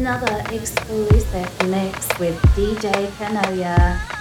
another exclusive mix with DJ Kanoya.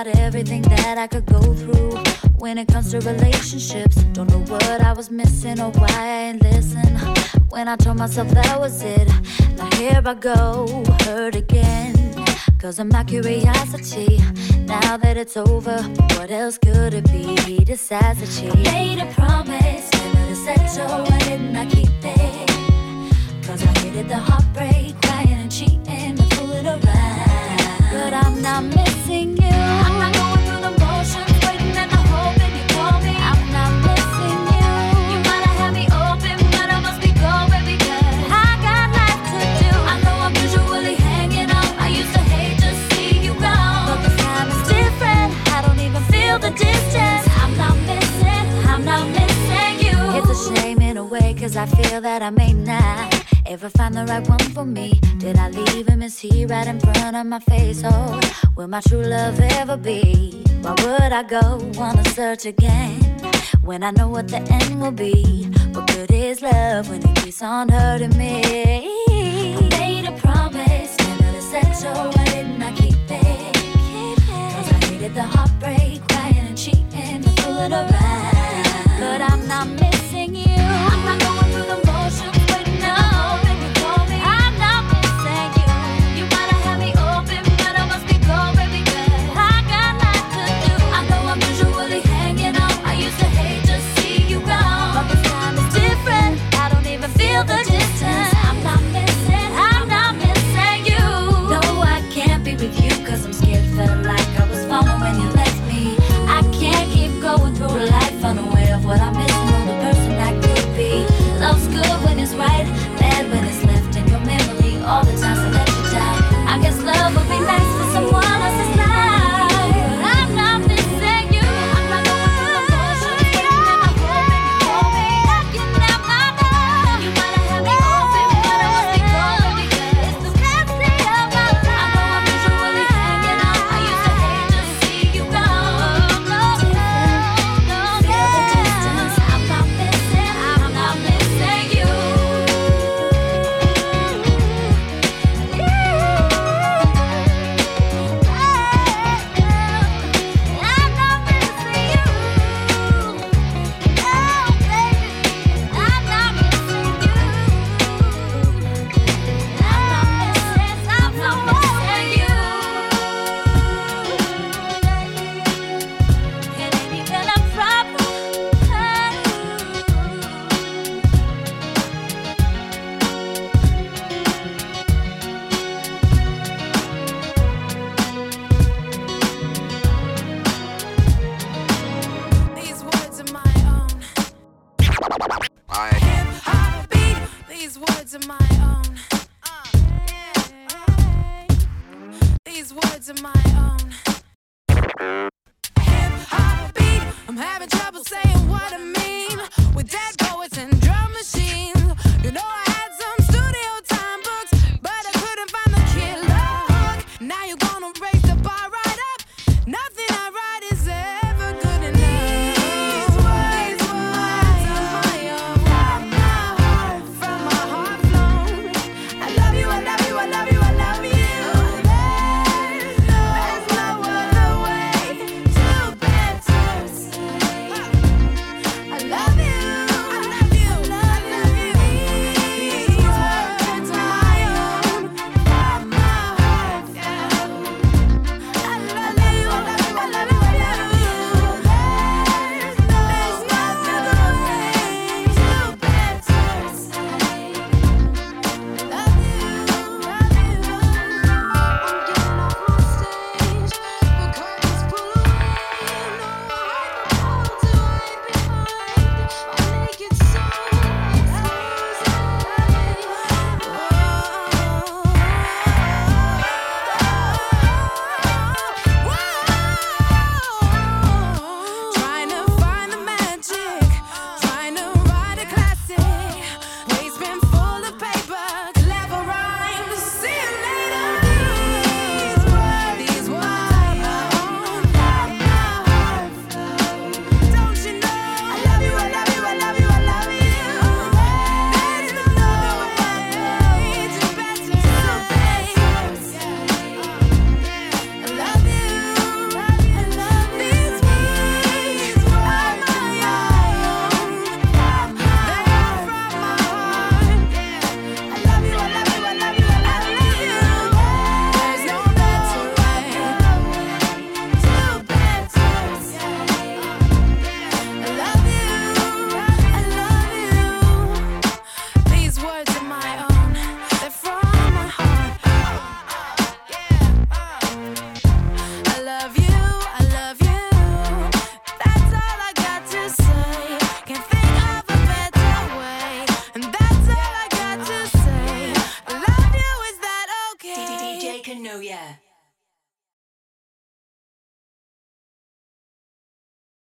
About everything that I could go through. When it comes to relationships, don't know what I was missing or why I ain't listen. When I told myself that was it, now here I go, hurt again. Cause of my curiosity, now that it's over, what else could it be? Decides that she made a promise, never to settle, why didn't I keep it? Cause I hated the heartbreak, crying and cheating, and fooling around. But I'm not missing you. I'm not going through the motions, waiting at the hoping you call me. I'm not missing you. You might have had me open, but I must be going because I got life to do. I know I'm usually hanging out. I used to hate to see you gone, but this time is different. I don't even feel the distance. I'm not missing. I'm not missing you. It's a shame in a way, cause I feel that I may not ever find the right one for me. Did I leave him? Is he right in front of my face? Oh, will my true love ever be? Why would I go wanna search again when I know what the end will be? What good is love when it keeps on hurting me? I made a promise never to settle. Why didn't I keep it? Cause I hated the heartbreak, crying and cheating, fooling around. But I'm not missing words are my own. Hip hop beat. I'm having trouble saying what I mean with dead